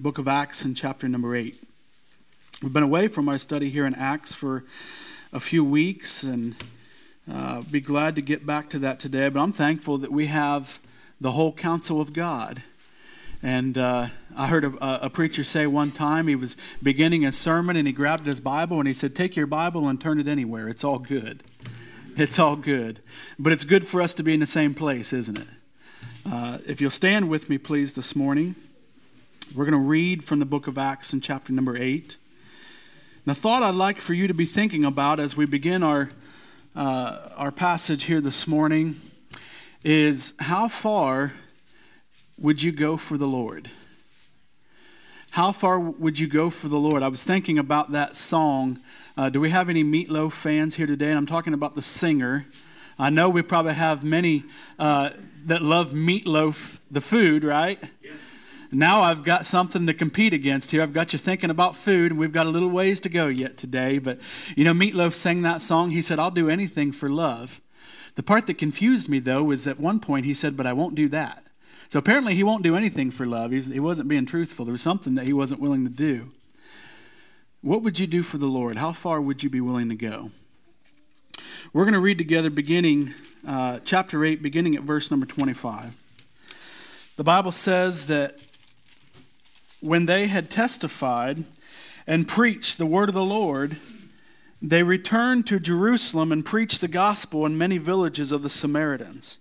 book of Acts in chapter number 8. We've been away from our study here in Acts for a few weeks and uh, be glad to get back to that today. But I'm thankful that we have the whole counsel of God. And uh, I heard a, a, preacher say one time he was beginning a sermon and he grabbed his Bible and he said, Take your Bible and turn it anywhere. It's all good. It's all good. But it's good for us to be in the same place, isn't it? Uh, if you'll stand with me, please, this morning, we're going to read from the book of Acts in chapter number 8. The thought I'd like for you to be thinking about as we begin our, uh, our passage here this morning is how far would you go for the Lord? How far would you go for the Lord? I was thinking about that song. Uh, do we have any Meatloaf fans here today? And I'm talking about the singer. I know we probably have many uh, that love meatloaf, the food, right? Yeah. Now I've got something to compete against here. I've got you thinking about food, and we've got a little ways to go yet today. But, you know, Meatloaf sang that song. He said, I'll do anything for love. The part that confused me, though, was at one point he said, But I won't do that. So apparently he won't do anything for love. He wasn't being truthful. There was something that he wasn't willing to do. What would you do for the Lord? How far would you be willing to go? We're going to read together beginning uh, chapter 8, beginning at verse number 25. The Bible says that when they had testified and preached the word of the Lord, they returned to Jerusalem and preached the gospel in many villages of the Samaritans.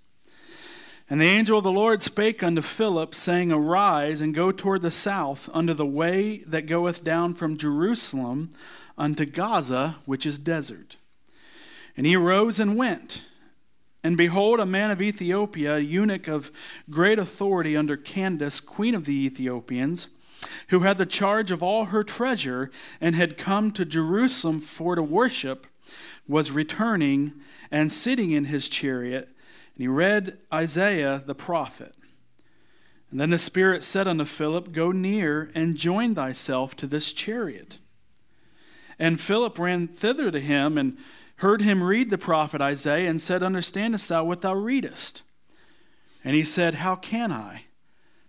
And the angel of the Lord spake unto Philip, saying, Arise and go toward the south, unto the way that goeth down from Jerusalem unto Gaza, which is desert. And he arose and went. And behold, a man of Ethiopia, a eunuch of great authority under Candace, queen of the Ethiopians, who had the charge of all her treasure and had come to Jerusalem for to worship, was returning and sitting in his chariot. And he read Isaiah the prophet. And then the Spirit said unto Philip, Go near and join thyself to this chariot. And Philip ran thither to him and heard him read the prophet Isaiah, and said, Understandest thou what thou readest? And he said, How can I,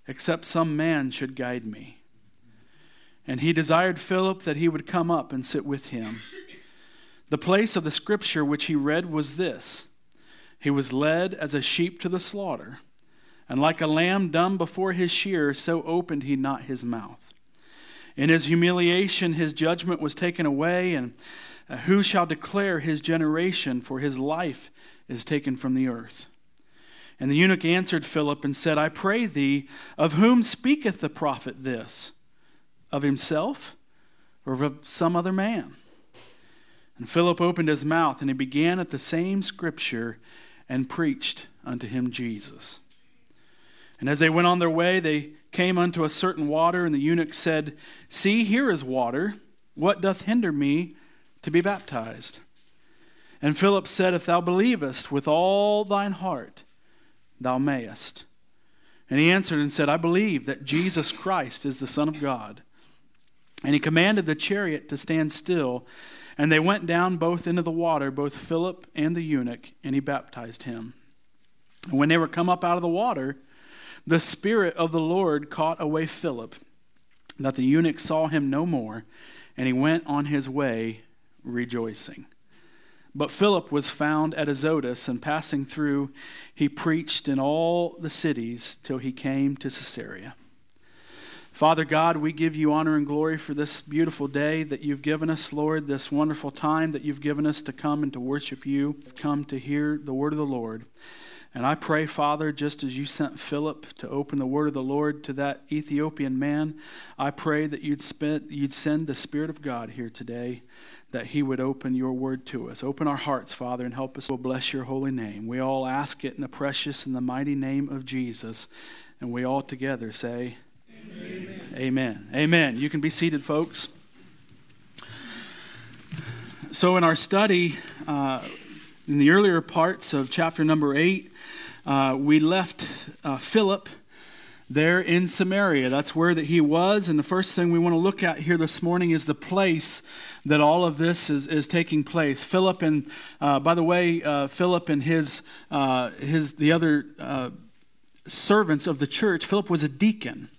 except some man should guide me? And he desired Philip that he would come up and sit with him. The place of the scripture which he read was this He was led as a sheep to the slaughter, and like a lamb dumb before his shearer, so opened he not his mouth. In his humiliation, his judgment was taken away, and uh, who shall declare his generation? For his life is taken from the earth. And the eunuch answered Philip and said, I pray thee, of whom speaketh the prophet this? Of himself or of some other man? And Philip opened his mouth, and he began at the same scripture and preached unto him Jesus. And as they went on their way, they came unto a certain water, and the eunuch said, See, here is water. What doth hinder me to be baptized. And Philip said, If thou believest with all thine heart, thou mayest. And he answered and said, I believe that Jesus Christ is the Son of God. And he commanded the chariot to stand still. And they went down both into the water, both Philip and the eunuch, and he baptized him. And when they were come up out of the water, the Spirit of the Lord caught away Philip, that the eunuch saw him no more, and he went on his way rejoicing. But Philip was found at Azotus, and passing through, he preached in all the cities till he came to Caesarea. Father God, we give you honor and glory for this beautiful day that you've given us, Lord, this wonderful time that you've given us to come and to worship you, come to hear the word of the Lord. And I pray, Father, just as you sent Philip to open the word of the Lord to that Ethiopian man, I pray that you'd, spend, you'd send the Spirit of God here today that He would open your word to us. Open our hearts, Father, and help us. We'll bless your holy name. We all ask it in the precious and the mighty name of Jesus. And we all together say, Amen. Amen. Amen. You can be seated, folks. So, in our study, uh, in the earlier parts of chapter number eight, uh, we left uh, Philip there in Samaria. That's where that he was. And the first thing we want to look at here this morning is the place that all of this is, is taking place. Philip and, uh, by the way, uh, Philip and his, uh, his the other uh, servants of the church, Philip was a deacon.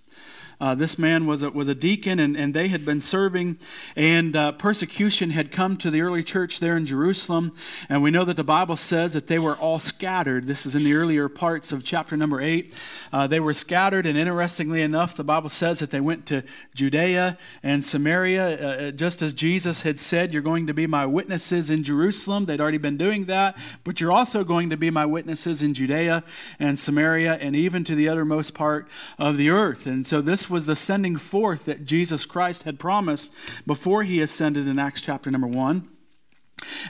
Uh, this man was a, was a deacon, and, and they had been serving, and uh, persecution had come to the early church there in Jerusalem. And we know that the Bible says that they were all scattered. This is in the earlier parts of chapter number 8. Uh, they were scattered, and interestingly enough, the Bible says that they went to Judea and Samaria, uh, uh, just as Jesus had said, You're going to be my witnesses in Jerusalem. They'd already been doing that, but you're also going to be my witnesses in Judea and Samaria and even to the uttermost part of the earth. And so this was the sending forth that Jesus Christ had promised before he ascended in Acts chapter number 1.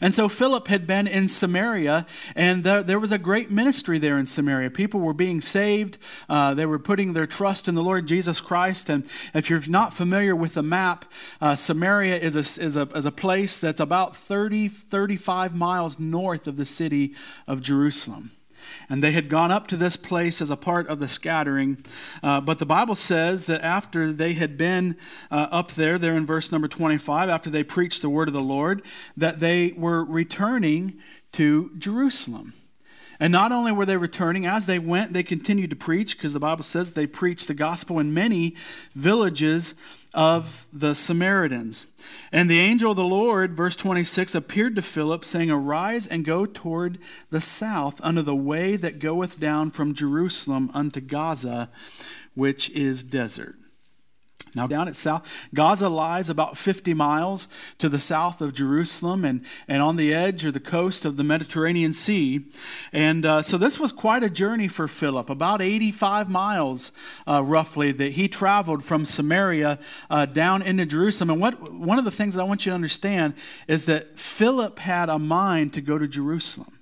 And so Philip had been in Samaria, and the, there was a great ministry there in Samaria. People were being saved, uh, they were putting their trust in the Lord Jesus Christ. And if you're not familiar with the map, uh, Samaria is a, is, a, is a place that's about 30, 35 miles north of the city of Jerusalem. And they had gone up to this place as a part of the scattering. Uh, but the Bible says that after they had been uh, up there, there in verse number 25, after they preached the word of the Lord, that they were returning to Jerusalem. And not only were they returning, as they went, they continued to preach, because the Bible says they preached the gospel in many villages of the Samaritans. And the angel of the Lord, verse 26, appeared to Philip, saying, Arise and go toward the south unto the way that goeth down from Jerusalem unto Gaza, which is desert. Now, down at south, Gaza lies about 50 miles to the south of Jerusalem and, and on the edge or the coast of the Mediterranean Sea. And uh, so this was quite a journey for Philip, about 85 miles uh, roughly that he traveled from Samaria uh, down into Jerusalem. And what, one of the things I want you to understand is that Philip had a mind to go to Jerusalem.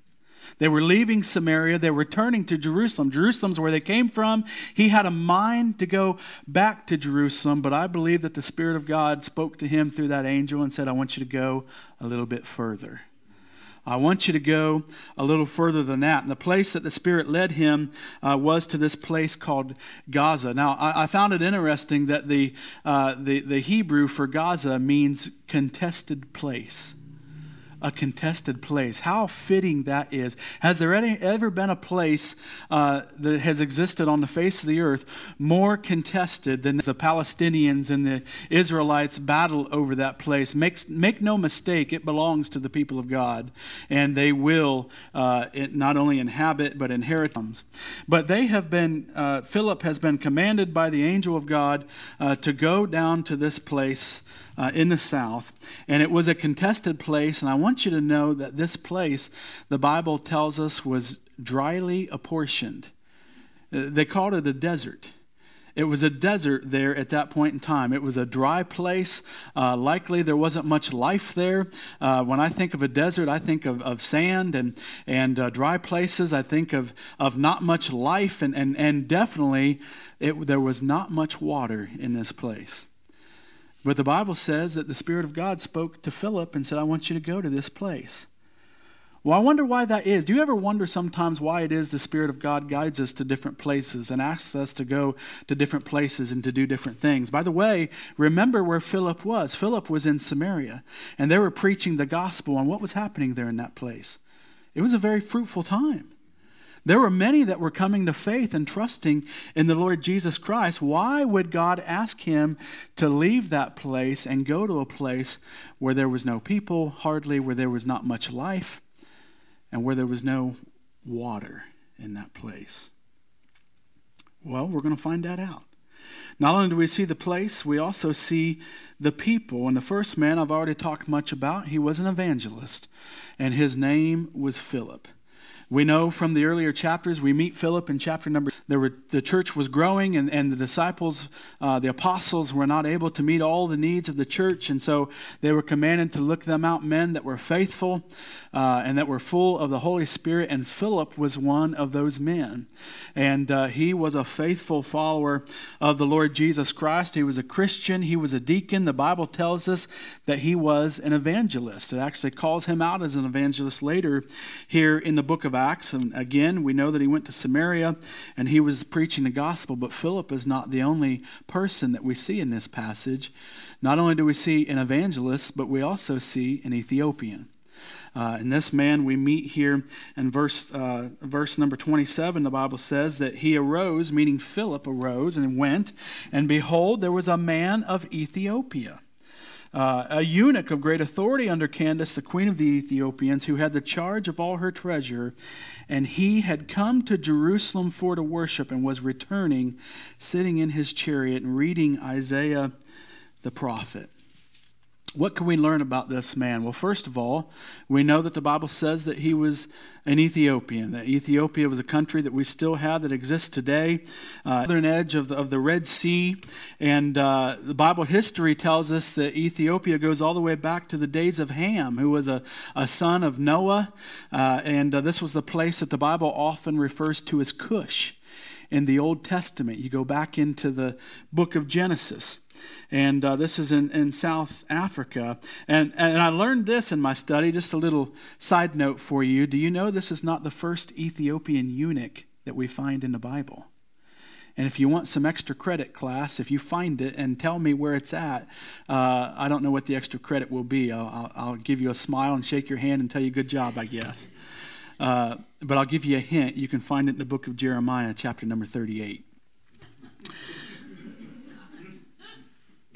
They were leaving Samaria, they were turning to Jerusalem. Jerusalem's where they came from. He had a mind to go back to Jerusalem, but I believe that the Spirit of God spoke to him through that angel and said, I want you to go a little bit further. I want you to go a little further than that. And the place that the Spirit led him uh, was to this place called Gaza. Now, I, I found it interesting that the, uh, the, the Hebrew for Gaza means contested place a contested place. How fitting that is. Has there any, ever been a place uh, that has existed on the face of the earth more contested than the Palestinians and the Israelites battle over that place? Make, make no mistake, it belongs to the people of God, and they will uh, not only inhabit but inherit them. But they have been, uh, Philip has been commanded by the angel of God uh, to go down to this place uh, in the south. And it was a contested place. And I want you to know that this place, the Bible tells us, was dryly apportioned. Uh, they called it a desert. It was a desert there at that point in time. It was a dry place. Uh, likely there wasn't much life there. Uh, when I think of a desert, I think of, of sand and, and uh, dry places. I think of, of not much life, and, and, and definitely it, there was not much water in this place. But the Bible says that the Spirit of God spoke to Philip and said, I want you to go to this place. Well, I wonder why that is. Do you ever wonder sometimes why it is the Spirit of God guides us to different places and asks us to go to different places and to do different things? By the way, remember where Philip was. Philip was in Samaria, and they were preaching the gospel, and what was happening there in that place? It was a very fruitful time. There were many that were coming to faith and trusting in the Lord Jesus Christ. Why would God ask him to leave that place and go to a place where there was no people, hardly, where there was not much life, and where there was no water in that place? Well, we're going to find that out. Not only do we see the place, we also see the people. And the first man I've already talked much about, he was an evangelist, and his name was Philip. We know from the earlier chapters, we meet Philip in chapter number. There were, the church was growing, and, and the disciples, uh, the apostles, were not able to meet all the needs of the church, and so they were commanded to look them out men that were faithful uh, and that were full of the Holy Spirit. And Philip was one of those men, and uh, he was a faithful follower of the Lord Jesus Christ. He was a Christian. He was a deacon. The Bible tells us that he was an evangelist. It actually calls him out as an evangelist later here in the book of Acts. And again, we know that he went to Samaria and he was preaching the gospel, but Philip is not the only person that we see in this passage. Not only do we see an evangelist, but we also see an Ethiopian. Uh, and this man we meet here in verse, uh, verse number 27, the Bible says that he arose, meaning Philip arose and went, and behold, there was a man of Ethiopia. Uh, a eunuch of great authority under Candace, the queen of the Ethiopians, who had the charge of all her treasure, and he had come to Jerusalem for to worship and was returning, sitting in his chariot and reading Isaiah the prophet. What can we learn about this man? Well, first of all, we know that the Bible says that he was an Ethiopian, that Ethiopia was a country that we still have that exists today, uh, southern edge of the, of the Red Sea. And uh, the Bible history tells us that Ethiopia goes all the way back to the days of Ham, who was a, a son of Noah. Uh, and uh, this was the place that the Bible often refers to as Cush in the Old Testament. You go back into the book of Genesis. And uh, this is in, in South Africa. And, and I learned this in my study, just a little side note for you. Do you know this is not the first Ethiopian eunuch that we find in the Bible? And if you want some extra credit, class, if you find it and tell me where it's at, uh, I don't know what the extra credit will be. I'll, I'll, I'll, give you a smile and shake your hand and tell you good job, I guess. Uh, but I'll give you a hint. You can find it in the book of Jeremiah, chapter number 38.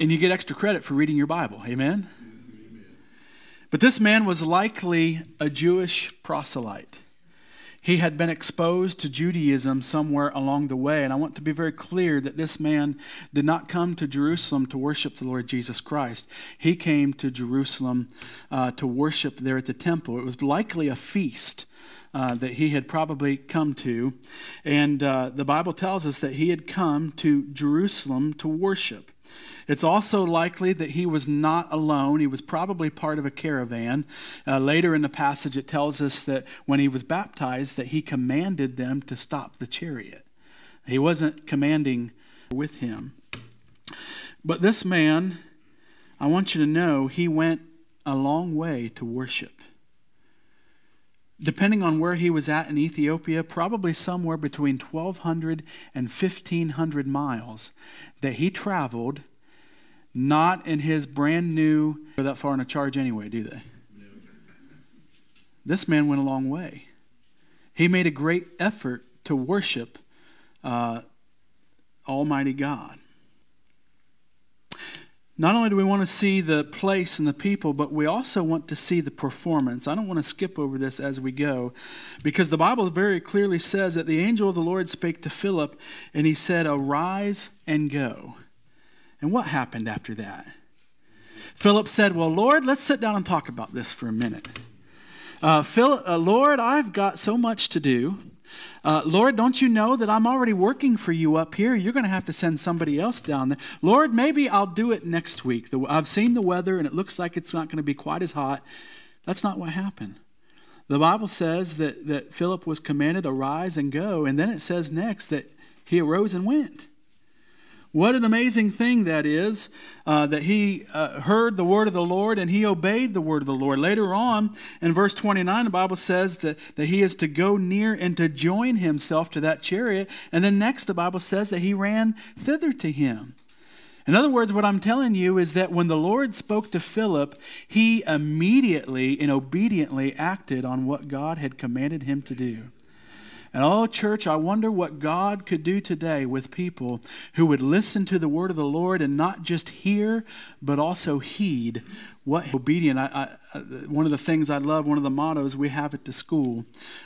And you get extra credit for reading your Bible. Amen? But this man was likely a Jewish proselyte. He had been exposed to Judaism somewhere along the way. And I want to be very clear that this man did not come to Jerusalem to worship the Lord Jesus Christ. He came to Jerusalem uh, to worship there at the temple. It was likely a feast. Uh, that he had probably come to. And uh, the Bible tells us that he had come to Jerusalem to worship. It's also likely that he was not alone. He was probably part of a caravan. Uh, later in the passage, it tells us that when he was baptized, that he commanded them to stop the chariot. He wasn't commanding with him. But this man, I want you to know, he went a long way to worship depending on where he was at in Ethiopia, probably somewhere between 1,200 and 1,500 miles that he traveled, not in his brand new, that far in a charge anyway, do they? This man went a long way. He made a great effort to worship uh, Almighty God. Not only do we want to see the place and the people, but we also want to see the performance. I don't want to skip over this as we go because the Bible very clearly says that the angel of the Lord spake to Philip and he said, Arise and go. And what happened after that? Philip said, Well, Lord, let's sit down and talk about this for a minute. Uh, Philip, uh, Lord, I've got so much to do. Uh, Lord, don't you know that I'm already working for you up here? You're going to have to send somebody else down there. Lord, maybe I'll do it next week. The, I've seen the weather and it looks like it's not going to be quite as hot. That's not what happened. The Bible says that, that Philip was commanded, arise and go. And then it says next that he arose and went. What an amazing thing that is uh, that he uh, heard the word of the Lord and he obeyed the word of the Lord. Later on, in verse 29, the Bible says that, that he is to go near and to join himself to that chariot. And then next, the Bible says that he ran thither to him. In other words, what I'm telling you is that when the Lord spoke to Philip, he immediately and obediently acted on what God had commanded him to do. And oh, church, I wonder what God could do today with people who would listen to the word of the Lord and not just hear, but also heed what obedient. I, I, one of the things I love, one of the mottos we have at the school,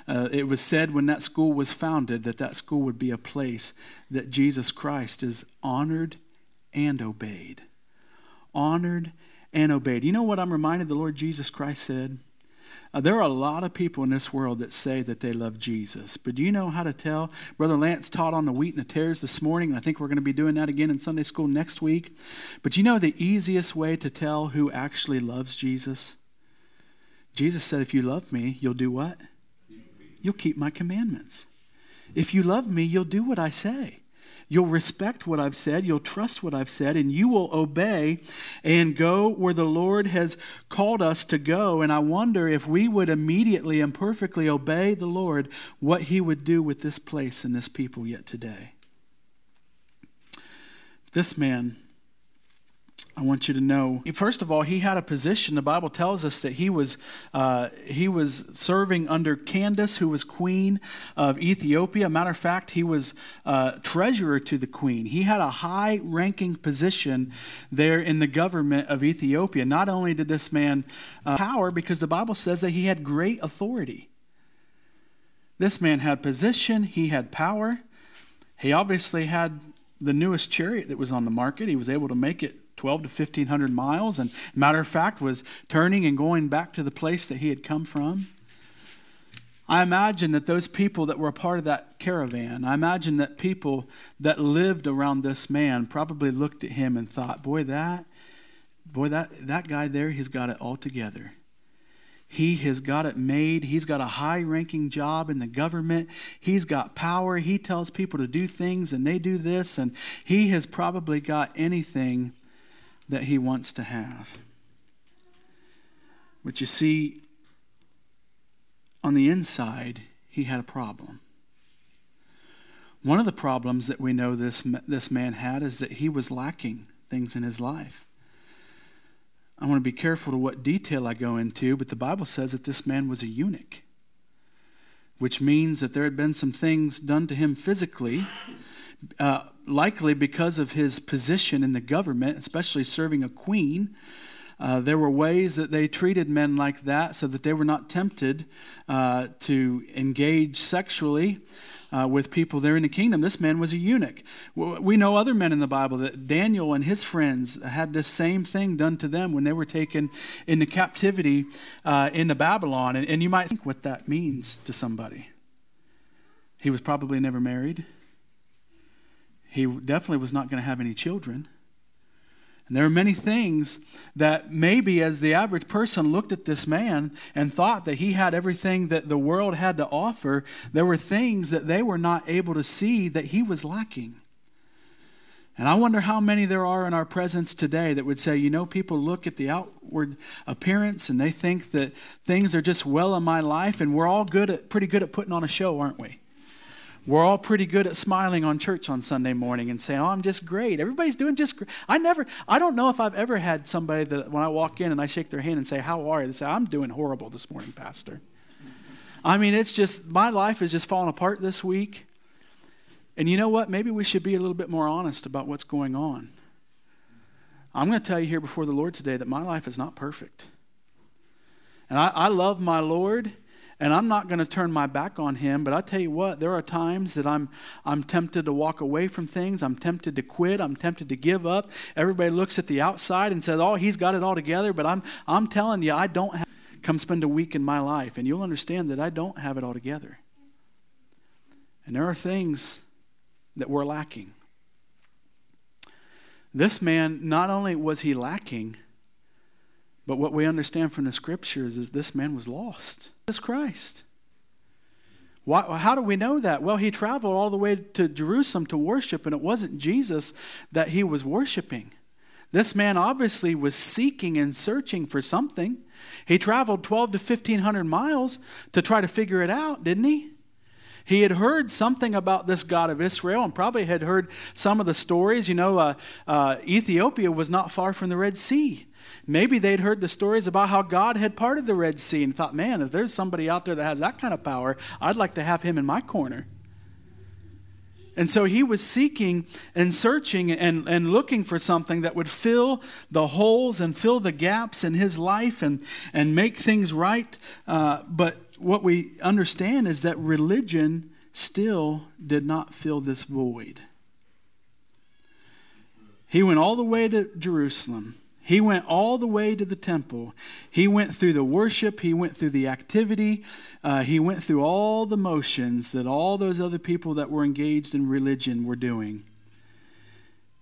uh, it was said when that school was founded that that school would be a place that Jesus Christ is honored and obeyed. Honored and obeyed. You know what I'm reminded the Lord Jesus Christ said? Uh, there are a lot of people in this world that say that they love Jesus, but do you know how to tell? Brother Lance taught on the wheat and the tares this morning, and I think we're going to be doing that again in Sunday school next week. But you know the easiest way to tell who actually loves Jesus? Jesus said, If you love me, you'll do what? You'll keep my commandments. If you love me, you'll do what I say. You'll respect what I've said, you'll trust what I've said, and you will obey and go where the Lord has called us to go. And I wonder if we would immediately and perfectly obey the Lord, what He would do with this place and this people yet today. This man, I want you to know. First of all, he had a position. The Bible tells us that he was uh, he was serving under Candace, who was queen of Ethiopia. Matter of fact, he was uh, treasurer to the queen. He had a high-ranking position there in the government of Ethiopia. Not only did this man uh, power, because the Bible says that he had great authority. This man had position. He had power. He obviously had the newest chariot that was on the market. He was able to make it 12 to 1500 miles and matter of fact was turning and going back to the place that he had come from i imagine that those people that were a part of that caravan i imagine that people that lived around this man probably looked at him and thought boy that boy that that guy there he's got it all together he has got it made. He's got a high ranking job in the government. He's got power. He tells people to do things and they do this. And he has probably got anything that he wants to have. But you see, on the inside, he had a problem. One of the problems that we know this, this man had is that he was lacking things in his life. I want to be careful to what detail I go into, but the Bible says that this man was a eunuch, which means that there had been some things done to him physically uh, likely because of his position in the government, especially serving a queen. Uh, there were ways that they treated men like that so that they were not tempted uh, to engage sexually uh, with people there in the kingdom. This man was a eunuch. We know other men in the Bible that Daniel and his friends had this same thing done to them when they were taken into captivity uh, into Babylon. And, and you might think what that means to somebody. He was probably never married. He definitely was not going to have any children. And there are many things that maybe, as the average person looked at this man and thought that he had everything that the world had to offer, there were things that they were not able to see that he was lacking. And I wonder how many there are in our presence today that would say, you know, people look at the outward appearance and they think that things are just well in my life, and we're all good at, pretty good at putting on a show, aren't we? We're all pretty good at smiling on church on Sunday morning and saying, "Oh, I'm just great. Everybody's doing just great." I never I don't know if I've ever had somebody that when I walk in and I shake their hand and say, "How are you?" They say, "I'm doing horrible this morning, pastor." I mean, it's just my life is just falling apart this week. And you know what? Maybe we should be a little bit more honest about what's going on. I'm going to tell you here before the Lord today that my life is not perfect. And I, I love my Lord, and I'm not going to turn my back on him, but I tell you what, there are times that I'm I'm tempted to walk away from things. I'm tempted to quit. I'm tempted to give up. Everybody looks at the outside and says, "Oh, he's got it all together," but I'm I'm telling you, I don't have come spend a week in my life and you'll understand that I don't have it all together. And there are things that we're lacking. This man, not only was he lacking, but what we understand from the scriptures is this man was lost. Jesus Christ. Why, how do we know that? Well, he traveled all the way to Jerusalem to worship, and it wasn't Jesus that he was worshiping. This man obviously was seeking and searching for something. He traveled 12 to 1,500 miles to try to figure it out, didn't he? He had heard something about this God of Israel and probably had heard some of the stories. You know, uh, uh, Ethiopia was not far from the Red Sea. Maybe they'd heard the stories about how God had parted the Red Sea and thought, man, if there's somebody out there that has that kind of power, I'd like to have him in my corner. And so he was seeking and searching and, and looking for something that would fill the holes and fill the gaps in his life and, and make things right. Uh, but what we understand is that religion still did not fill this void. He went all the way to Jerusalem. He went all the way to the temple. He went through the worship. He went through the activity. Uh, he went through all the motions that all those other people that were engaged in religion were doing.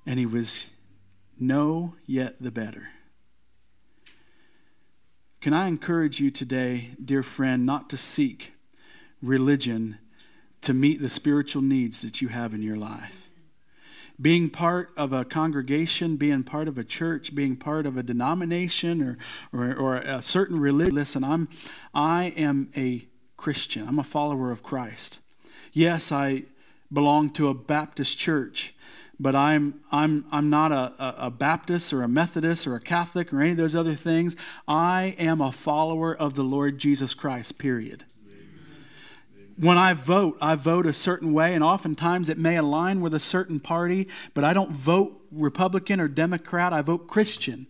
And he was no yet the better. Can I encourage you today, dear friend, not to seek religion to meet the spiritual needs that you have in your life? Being part of a congregation, being part of a church, being part of a denomination or, or, or a certain religion. Listen, I'm, I am a Christian, I'm a follower of Christ. Yes, I belong to a Baptist church, but I'm, I'm, I'm not a, a, Baptist or a Methodist or a Catholic or any of those other things. I am a follower of the Lord Jesus Christ, period. When I vote, I vote a certain way, and oftentimes it may align with a certain party, but I don't vote Republican or Democrat. I vote Christian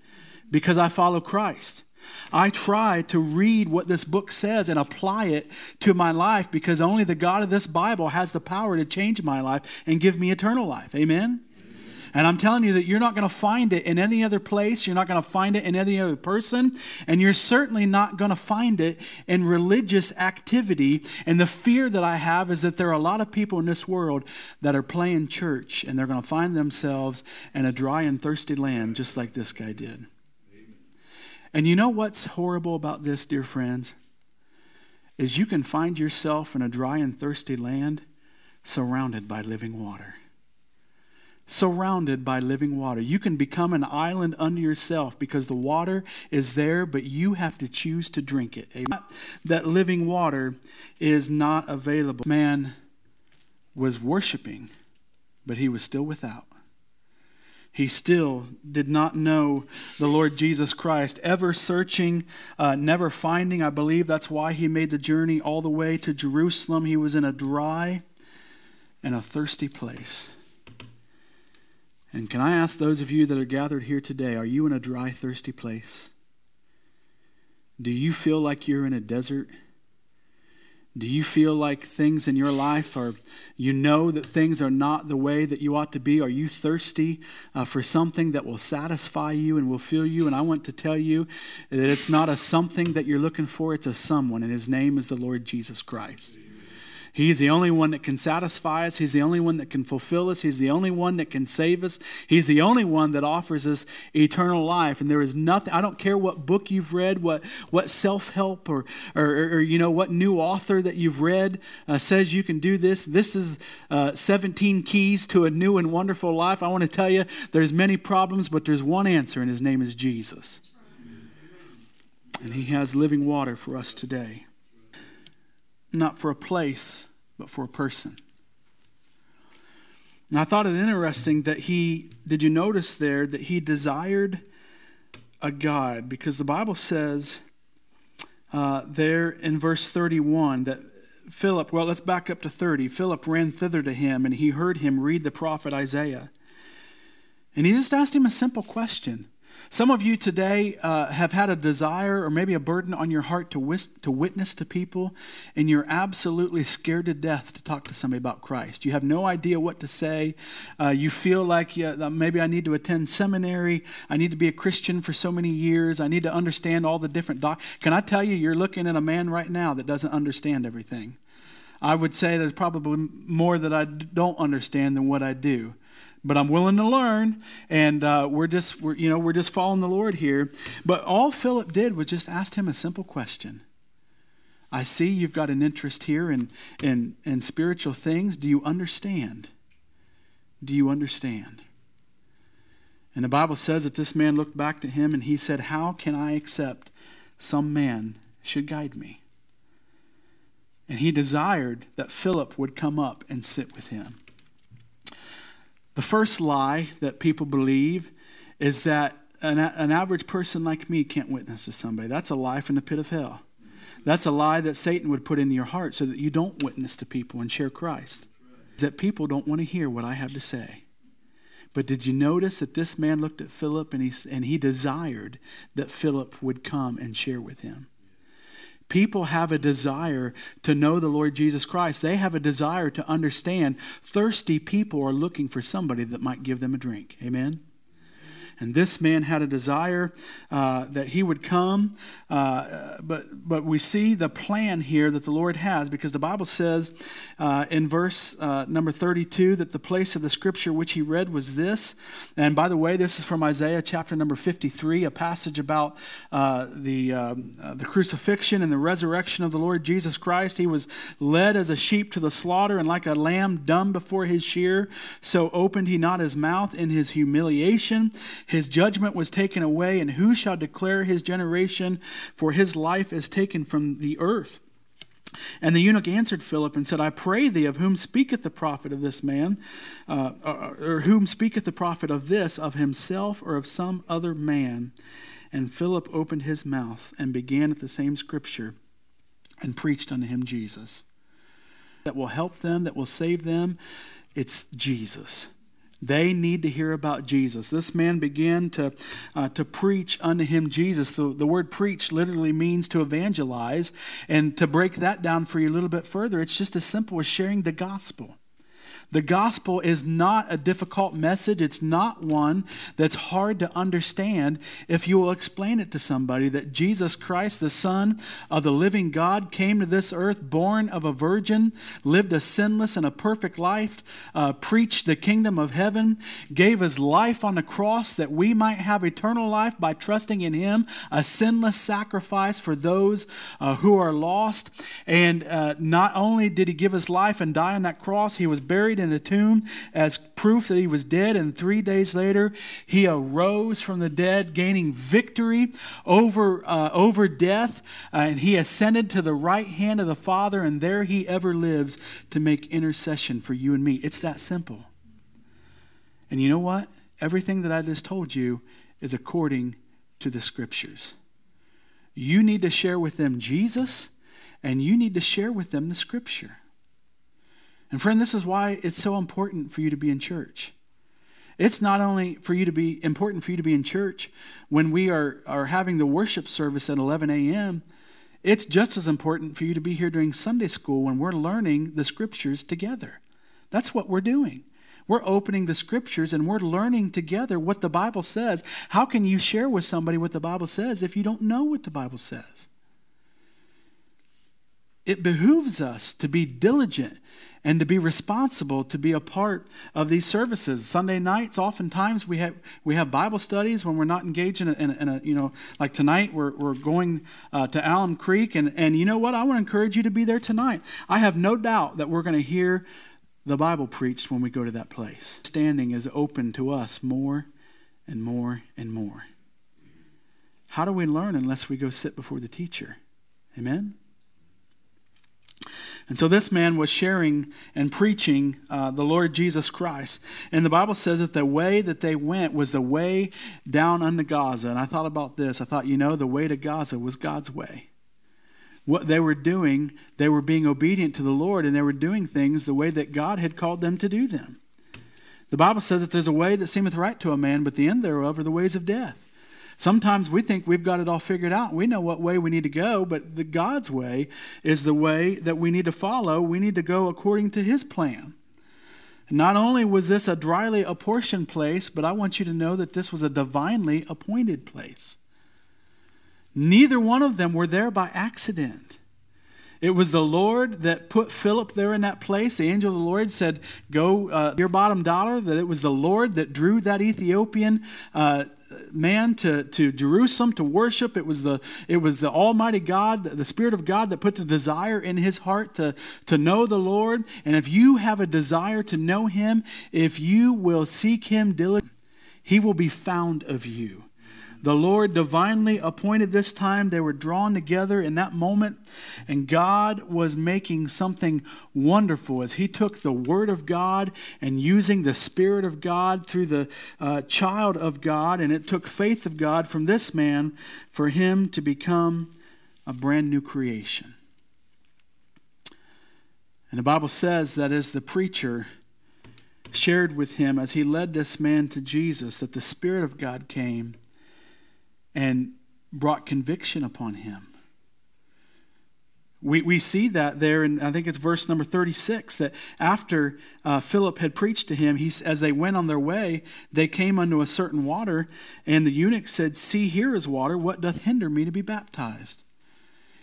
because I follow Christ. I try to read what this book says and apply it to my life because only the God of this Bible has the power to change my life and give me eternal life. Amen? And I'm telling you that you're not going to find it in any other place. You're not going to find it in any other person. And you're certainly not going to find it in religious activity. And the fear that I have is that there are a lot of people in this world that are playing church and they're going to find themselves in a dry and thirsty land just like this guy did. And you know what's horrible about this, dear friends? Is you can find yourself in a dry and thirsty land surrounded by living water. Surrounded by living water. You can become an island unto yourself because the water is there, but you have to choose to drink it. Amen. That living water is not available. Man was worshiping, but he was still without he still did not know the Lord Jesus Christ. Ever searching, uh, never finding. I believe that's why he made the journey all the way to Jerusalem. He was in a dry and a thirsty place. And can I ask those of you that are gathered here today, are you in a dry, thirsty place? Do you feel like you're in a desert? Do you feel like things in your life are, you know that things are not the way that you ought to be? Are you thirsty uh, for something that will satisfy you and will fill you? And I want to tell you that it's not a something that you're looking for, it's a someone, and his name is the Lord Jesus Christ. He's the only one that can satisfy us. He's the only one that can fulfill us. He's the only one that can save us. He's the only one that offers us eternal life. And there is nothing, I don't care what book you've read, what, what self help or, or, or, you know, what new author that you've read uh, says you can do this. This is uh, 17 keys to a new and wonderful life. I want to tell you there's many problems, but there's one answer, and his name is Jesus. And he has living water for us today not for a place, but for a person. And I thought it interesting that he, did you notice there that he desired a God? Because the Bible says uh, there in verse 31 that Philip, well, let's back up to 30. Philip ran thither to him, and he heard him read the prophet Isaiah. And he just asked him a simple question some of you today uh, have had a desire or maybe a burden on your heart to, to witness to people, and you're absolutely scared to death to talk to somebody about Christ. You have no idea what to say. Uh, you feel like yeah, maybe I need to attend seminary. I need to be a Christian for so many years. I need to understand all the different doc. Can I tell you, you're looking at a man right now that doesn't understand everything. I would say there's probably more that I don't understand than what I do but I'm willing to learn, and uh, we're just we're, you know we're just following the Lord here. But all Philip did was just ask him a simple question. I see you've got an interest here in in, in spiritual things. Do you understand? Do you understand? And the Bible says that this man looked back to him and he said, How can I accept some man should guide me? And he desired that Philip would come up and sit with him. The first lie that people believe is that an, an average person like me can't witness to somebody. That's a lie from the pit of hell. That's a lie that Satan would put in your heart so that you don't witness to people and share Christ. That people don't want to hear what I have to say. But did you notice that this man looked at Philip and he, and he desired that Philip would come and share with him? People have a desire to know the Lord Jesus Christ. They have a desire to understand. Thirsty people are looking for somebody that might give them a drink. Amen? And this man had a desire uh, that he would come. Uh, but, but we see the plan here that the Lord has because the Bible says uh, in verse uh, number 32 that the place of the scripture which he read was this. And by the way, this is from Isaiah chapter number 53, a passage about uh, the, um, uh, the crucifixion and the resurrection of the Lord Jesus Christ. He was led as a sheep to the slaughter, and like a lamb dumb before his shear, so opened he not his mouth in his humiliation. His judgment was taken away, and who shall declare his generation? For his life is taken from the earth. And the eunuch answered Philip and said, I pray thee, of whom speaketh the prophet of this man, uh, or, or whom speaketh the prophet of this, of himself or of some other man? And Philip opened his mouth and began at the same scripture and preached unto him Jesus. That will help them, that will save them, it's Jesus. They need to hear about Jesus. This man began to, uh, to preach unto him Jesus. The, the word preach literally means to evangelize. And to break that down for you a little bit further, it's just as simple as sharing the gospel. The gospel is not a difficult message. It's not one that's hard to understand if you will explain it to somebody that Jesus Christ, the Son of the living God, came to this earth, born of a virgin, lived a sinless and a perfect life, uh, preached the kingdom of heaven, gave his life on the cross that we might have eternal life by trusting in him, a sinless sacrifice for those uh, who are lost. And uh, not only did he give his life and die on that cross, he was buried buried in a tomb as proof that he was dead, and three days later he arose from the dead, gaining victory over, uh, over death, uh, and he ascended to the right hand of the Father, and there he ever lives to make intercession for you and me. It's that simple. And you know what? Everything that I just told you is according to the scriptures. You need to share with them Jesus, and you need to share with them the scripture. And friend, this is why it's so important for you to be in church. It's not only for you to be important for you to be in church when we are, are having the worship service at 11 a.m. It's just as important for you to be here during Sunday school when we're learning the scriptures together. That's what we're doing. We're opening the scriptures and we're learning together what the Bible says. How can you share with somebody what the Bible says if you don't know what the Bible says? It behooves us to be diligent and to be responsible to be a part of these services. Sunday nights, oftentimes we have we have Bible studies when we're not engaged in a, in a, in a you know like tonight we're we're going uh, to Alum Creek and and you know what I want to encourage you to be there tonight. I have no doubt that we're going to hear the Bible preached when we go to that place. Standing is open to us more and more and more. How do we learn unless we go sit before the teacher? Amen. And so this man was sharing and preaching uh, the Lord Jesus Christ. And the Bible says that the way that they went was the way down unto Gaza. And I thought about this. I thought, you know, the way to Gaza was God's way. What they were doing, they were being obedient to the Lord and they were doing things the way that God had called them to do them. The Bible says that there's a way that seemeth right to a man, but the end thereof are the ways of death. Sometimes we think we've got it all figured out. We know what way we need to go, but the God's way is the way that we need to follow. We need to go according to his plan. Not only was this a dryly apportioned place, but I want you to know that this was a divinely appointed place. Neither one of them were there by accident. It was the Lord that put Philip there in that place. The angel of the Lord said, Go uh, your bottom dollar, that it was the Lord that drew that Ethiopian uh, man to, to Jerusalem to worship. It was, the, it was the Almighty God, the Spirit of God, that put the desire in his heart to, to know the Lord. And if you have a desire to know him, if you will seek him diligently, he will be found of you. The Lord divinely appointed this time. They were drawn together in that moment, and God was making something wonderful as He took the Word of God and using the Spirit of God through the uh, child of God, and it took faith of God from this man for him to become a brand new creation. And the Bible says that as the preacher shared with him, as he led this man to Jesus, that the Spirit of God came and brought conviction upon him. We, we see that there, and I think it's verse number 36, that after uh, Philip had preached to him, he, as they went on their way, they came unto a certain water, and the eunuch said, See, here is water. What doth hinder me to be baptized?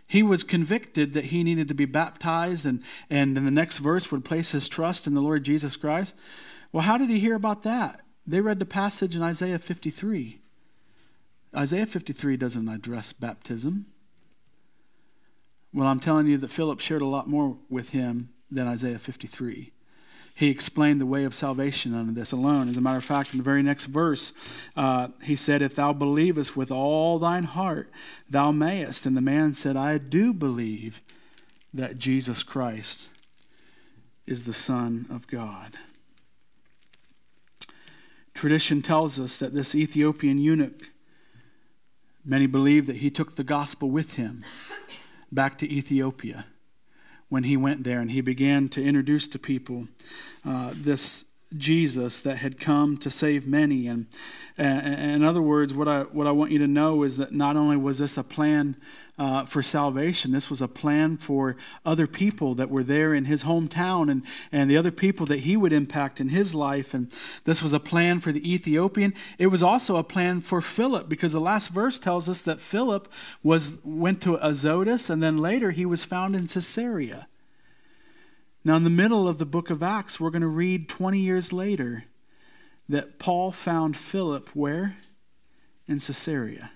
He was convicted that he needed to be baptized, and, and in the next verse would place his trust in the Lord Jesus Christ. Well, how did he hear about that? They read the passage in Isaiah 53. Isaiah 53 doesn't address baptism. Well, I'm telling you that Philip shared a lot more with him than Isaiah 53. He explained the way of salvation unto this alone. As a matter of fact, in the very next verse, uh, he said, If thou believest with all thine heart, thou mayest. And the man said, I do believe, that Jesus Christ is the Son of God. Tradition tells us that this Ethiopian eunuch, many believe that he took the gospel with him back to Ethiopia when he went there and he began to introduce to people uh, this Jesus that had come to save many. And, and, in other words, what I, what I want you to know is that not only was this a plan uh, for salvation, this was a plan for other people that were there in his hometown and, and the other people that he would impact in his life. And this was a plan for the Ethiopian. It was also a plan for Philip because the last verse tells us that Philip was, went to Azotus and then later he was found in Caesarea. Now, in the middle of the book of Acts, we're going to read 20 years later that Paul found Philip where? In Caesarea.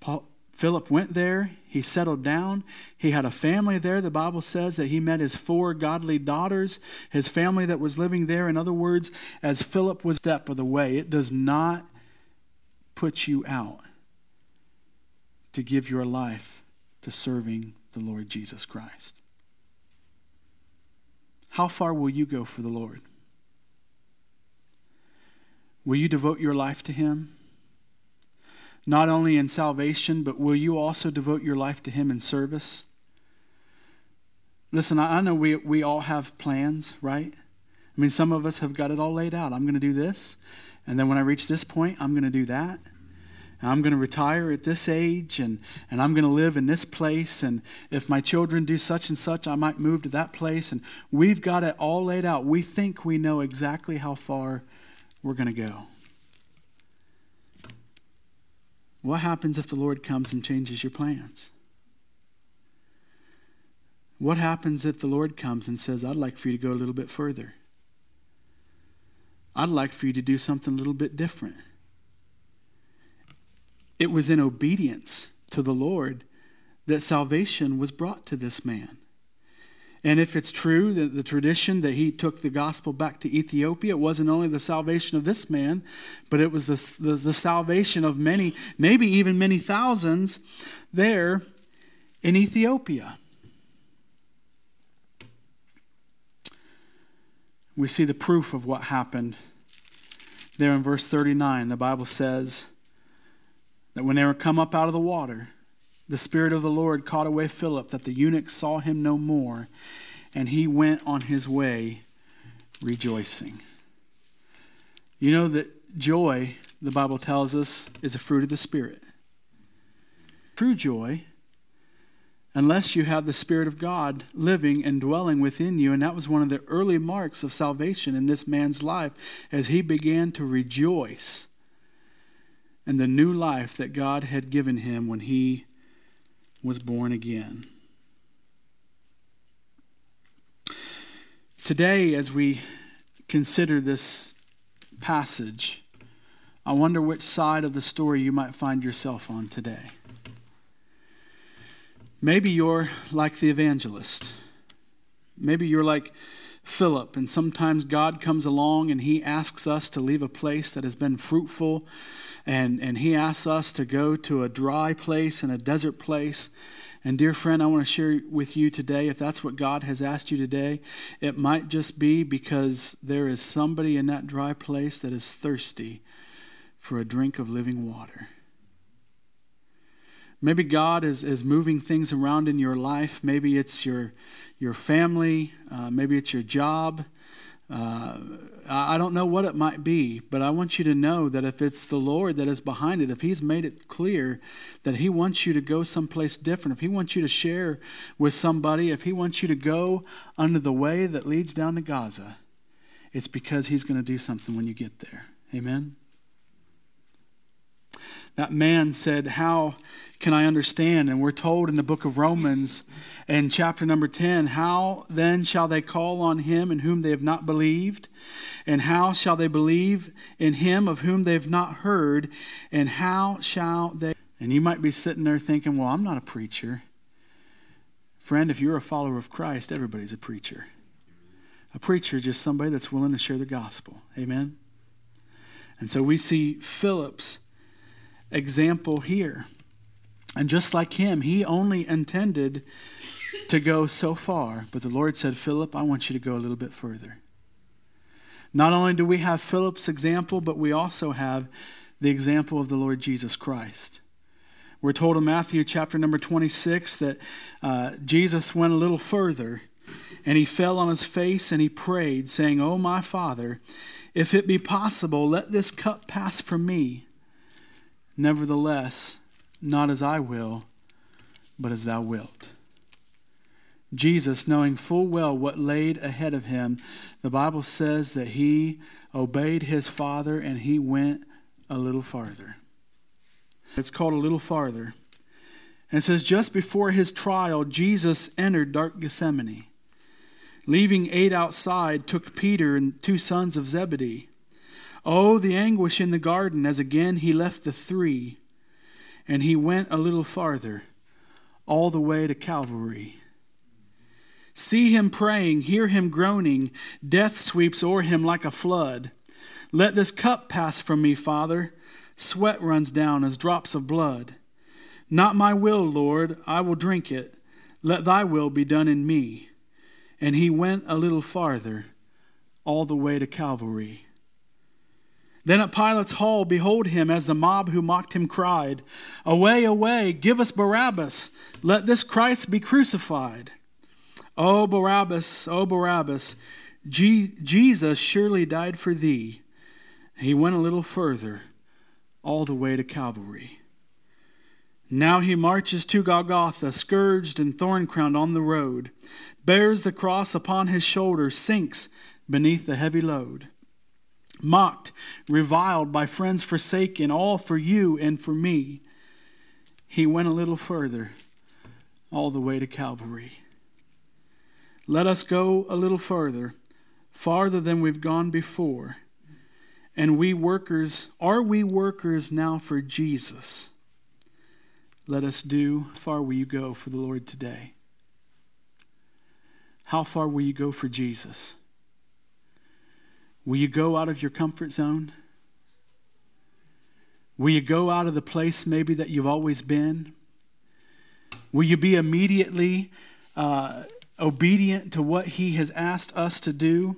Paul, Philip went there. He settled down. He had a family there. The Bible says that he met his four godly daughters, his family that was living there. In other words, as Philip was step of the way, it does not put you out to give your life to serving the Lord Jesus Christ. How far will you go for the Lord? Will you devote your life to Him? Not only in salvation, but will you also devote your life to Him in service? Listen, I know we, we all have plans, right? I mean, some of us have got it all laid out. I'm going to do this, and then when I reach this point, I'm going to do that. And I'm going to retire at this age and, and I'm going to live in this place. And if my children do such and such, I might move to that place. And we've got it all laid out. We think we know exactly how far we're going to go. What happens if the Lord comes and changes your plans? What happens if the Lord comes and says, I'd like for you to go a little bit further? I'd like for you to do something a little bit different. It was in obedience to the Lord that salvation was brought to this man. And if it's true that the tradition that he took the gospel back to Ethiopia, it wasn't only the salvation of this man, but it was the, the, the salvation of many, maybe even many thousands there in Ethiopia. We see the proof of what happened there in verse 39. The Bible says, that when they were come up out of the water, the Spirit of the Lord caught away Philip, that the eunuch saw him no more, and he went on his way rejoicing. You know that joy, the Bible tells us, is a fruit of the Spirit. True joy, unless you have the Spirit of God living and dwelling within you, and that was one of the early marks of salvation in this man's life as he began to rejoice and the new life that God had given him when he was born again. Today, as we consider this passage, I wonder which side of the story you might find yourself on today. Maybe you're like the evangelist. Maybe you're like Philip, and sometimes God comes along and he asks us to leave a place that has been fruitful and, and he asks us to go to a dry place and a desert place. And, dear friend, I want to share with you today if that's what God has asked you today, it might just be because there is somebody in that dry place that is thirsty for a drink of living water. Maybe God is, is moving things around in your life. Maybe it's your, your family, uh, maybe it's your job. Uh, I don't know what it might be, but I want you to know that if it's the Lord that is behind it, if He's made it clear that He wants you to go someplace different, if He wants you to share with somebody, if He wants you to go under the way that leads down to Gaza, it's because He's going to do something when you get there. Amen? That man said, How can I understand? And we're told in the book of Romans, in chapter number 10, How then shall they call on him in whom they have not believed? And how shall they believe in him of whom they have not heard? And how shall they? And you might be sitting there thinking, Well, I'm not a preacher. Friend, if you're a follower of Christ, everybody's a preacher. A preacher is just somebody that's willing to share the gospel. Amen? And so we see Philip's example here. And just like him, he only intended to go so far, but the Lord said, Philip, I want you to go a little bit further. Not only do we have Philip's example, but we also have the example of the Lord Jesus Christ. We're told in Matthew chapter number 26 that uh, Jesus went a little further and he fell on his face and he prayed, saying, Oh, my Father, if it be possible, let this cup pass from me. Nevertheless, not as I will, but as thou wilt. Jesus, knowing full well what laid ahead of him, the Bible says that he obeyed his Father and he went a little farther. It's called a little farther. And it says, just before his trial, Jesus entered dark Gethsemane. Leaving eight outside, took Peter and two sons of Zebedee. Oh, the anguish in the garden as again he left the three, and he went a little farther, all the way to Calvary. See him praying, hear him groaning. Death sweeps o'er him like a flood. Let this cup pass from me, Father. Sweat runs down as drops of blood. Not my will, Lord, I will drink it. Let thy will be done in me. And he went a little farther, all the way to Calvary. Then at Pilate's hall, behold him as the mob who mocked him cried, Away, away, give us Barabbas. Let this Christ be crucified. O Barabbas, O Barabbas, Jesus surely died for thee. He went a little further, all the way to Calvary. Now he marches to Golgotha, scourged and thorn crowned on the road, bears the cross upon his shoulder, sinks beneath the heavy load. Mocked, reviled, by friends forsaken, all for you and for me. He went a little further, all the way to Calvary. Let us go a little further, farther than we've gone before. And we workers, are we workers now for Jesus? Let us do. Far will you go for the Lord today? How far will you go for Jesus? Will you go out of your comfort zone? Will you go out of the place maybe that you've always been? Will you be immediately uh, obedient to what He has asked us to do.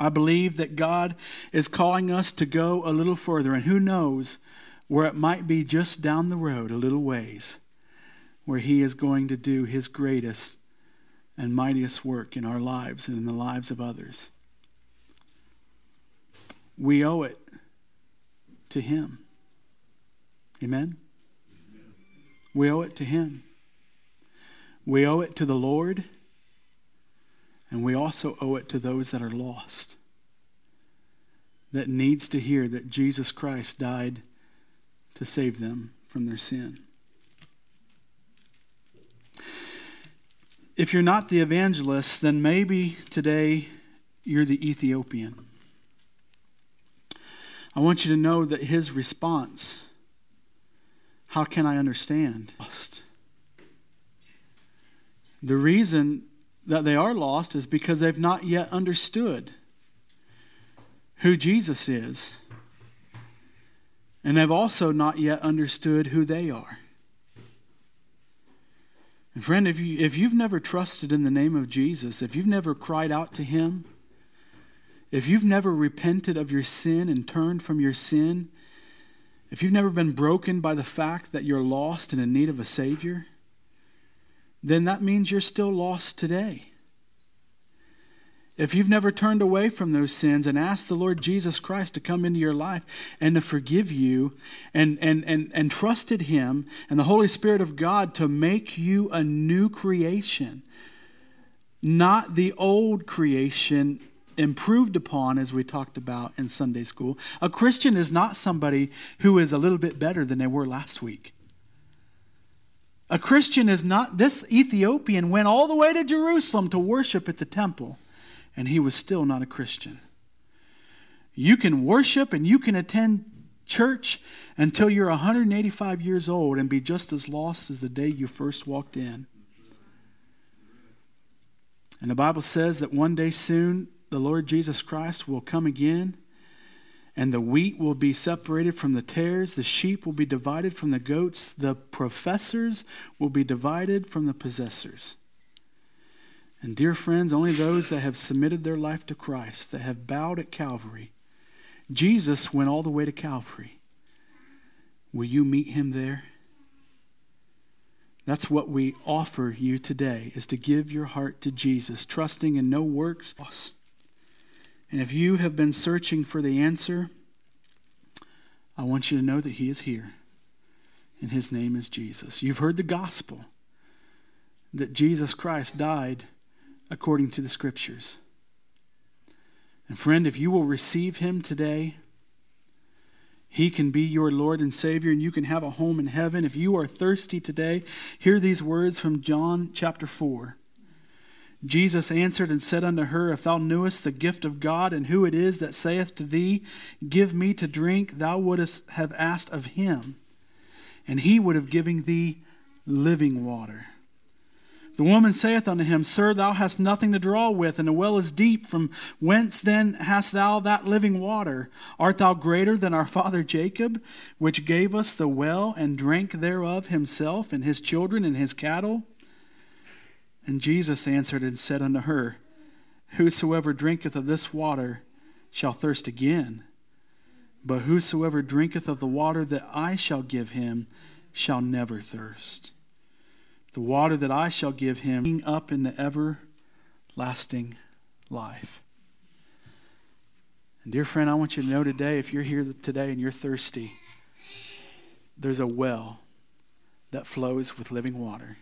I believe that God is calling us to go a little further, and who knows where it might be just down the road a little ways, where He is going to do His greatest and mightiest work in our lives and in the lives of others. We owe it to Him. Amen? We owe it to Him. We owe it to the Lord, and we also owe it to those that are lost, that needs to hear that Jesus Christ died to save them from their sin. If you're not the evangelist, then maybe today you're the Ethiopian. I want you to know that his response, how can I understand? Lost. The reason that they are lost is because they've not yet understood who Jesus is. And they've also not yet understood who they are. And friend, if, you, if you've never trusted in the name of Jesus, if you've never cried out to him, if you've never repented of your sin and turned from your sin, if you've never been broken by the fact that you're lost and in need of a Savior, then that means you're still lost today. If you've never turned away from those sins and asked the Lord Jesus Christ to come into your life and to forgive you and, and, and, and trusted Him and the Holy Spirit of God to make you a new creation, not the old creation improved upon as we talked about in Sunday school. A Christian is not somebody who is a little bit better than they were last week. A Christian is not, this Ethiopian went all the way to Jerusalem to worship at the temple, and he was still not a Christian. You can worship and you can attend church until you're 185 years old and be just as lost as the day you first walked in. And the Bible says that one day soon the Lord Jesus Christ will come again and the wheat will be separated from the tares, the sheep will be divided from the goats, the professors will be divided from the possessors. And dear friends, only those that have submitted their life to Christ, that have bowed at Calvary, Jesus went all the way to Calvary. Will you meet him there? That's what we offer you today is to give your heart to Jesus, trusting in no works. And if you have been searching for the answer, I want you to know that he is here. And his name is Jesus. You've heard the gospel that Jesus Christ died according to the scriptures. And friend, if you will receive him today, he can be your Lord and Savior, and you can have a home in heaven. If you are thirsty today, hear these words from John chapter 4. Jesus answered and said unto her, If thou knewest the gift of God, and who it is that saith to thee, Give me to drink, thou wouldst have asked of him, and he would have given thee living water. The woman saith unto him, Sir, thou hast nothing to draw with, and the well is deep. From whence then hast thou that living water? Art thou greater than our father Jacob, which gave us the well, and drank thereof himself, and his children, and his cattle? And Jesus answered and said unto her, Whosoever drinketh of this water shall thirst again. But whosoever drinketh of the water that I shall give him shall never thirst the water that I shall give him up in the everlasting life. And dear friend, I want you to know today, if you're here today and you're thirsty, there's a well that flows with living water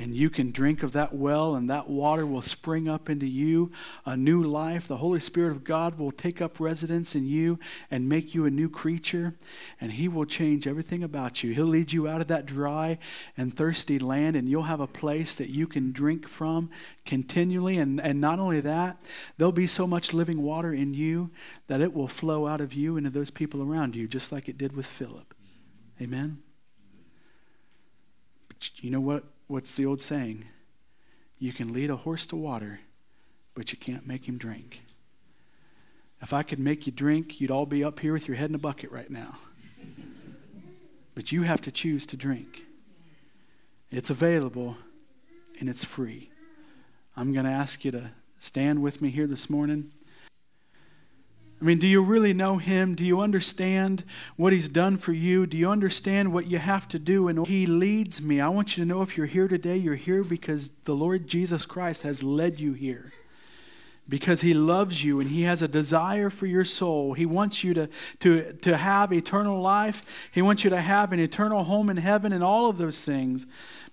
and you can drink of that well, and that water will spring up into you a new life. The Holy Spirit of God will take up residence in you and make you a new creature, and He will change everything about you. He'll lead you out of that dry and thirsty land, and you'll have a place that you can drink from continually. And, and not only that, there'll be so much living water in you that it will flow out of you into those people around you, just like it did with Philip. Amen? You know what? What's the old saying? You can lead a horse to water, but you can't make him drink. If I could make you drink, you'd all be up here with your head in a bucket right now. But you have to choose to drink. It's available and it's free. I'm going to ask you to stand with me here this morning. I mean, do you really know him? Do you understand what he's done for you? Do you understand what you have to do? And he leads me. I want you to know if you're here today, you're here because the Lord Jesus Christ has led you here. Because he loves you and he has a desire for your soul. He wants you to, to, to have eternal life. He wants you to have an eternal home in heaven and all of those things.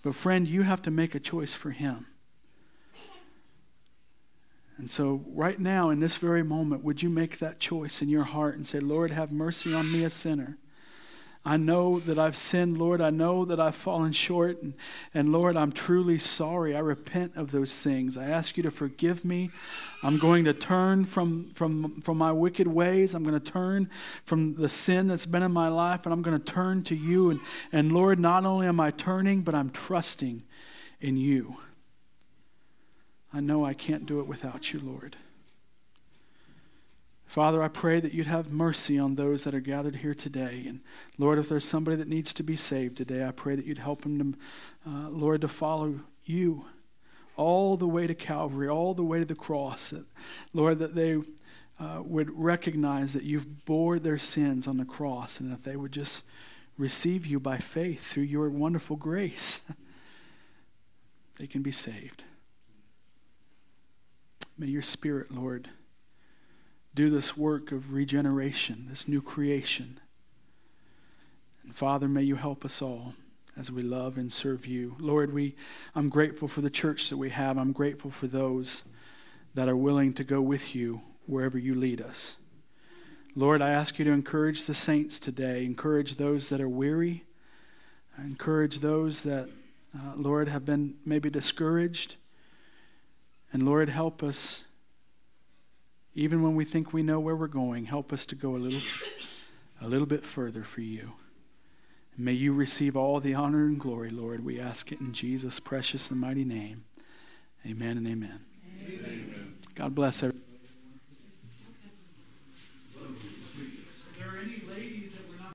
But, friend, you have to make a choice for him. And so, right now, in this very moment, would you make that choice in your heart and say, Lord, have mercy on me, a sinner? I know that I've sinned, Lord. I know that I've fallen short. And, and, Lord, I'm truly sorry. I repent of those things. I ask you to forgive me. I'm going to turn from, from, from my wicked ways. I'm going to turn from the sin that's been in my life, and I'm going to turn to you. And, and Lord, not only am I turning, but I'm trusting in you. I know I can't do it without you, Lord. Father, I pray that you'd have mercy on those that are gathered here today. And Lord, if there's somebody that needs to be saved today, I pray that you'd help them, to, uh, Lord, to follow you all the way to Calvary, all the way to the cross. That, Lord, that they uh, would recognize that you've bore their sins on the cross and that they would just receive you by faith through your wonderful grace. they can be saved. May your Spirit, Lord, do this work of regeneration, this new creation. And Father, may you help us all as we love and serve you. Lord, we I'm grateful for the church that we have. I'm grateful for those that are willing to go with you wherever you lead us. Lord, I ask you to encourage the saints today, encourage those that are weary, encourage those that, uh, Lord, have been maybe discouraged. And Lord, help us, even when we think we know where we're going, help us to go a little, a little bit further for you. And may you receive all the honor and glory, Lord. We ask it in Jesus' precious and mighty name. Amen and amen. amen. God bless everyone.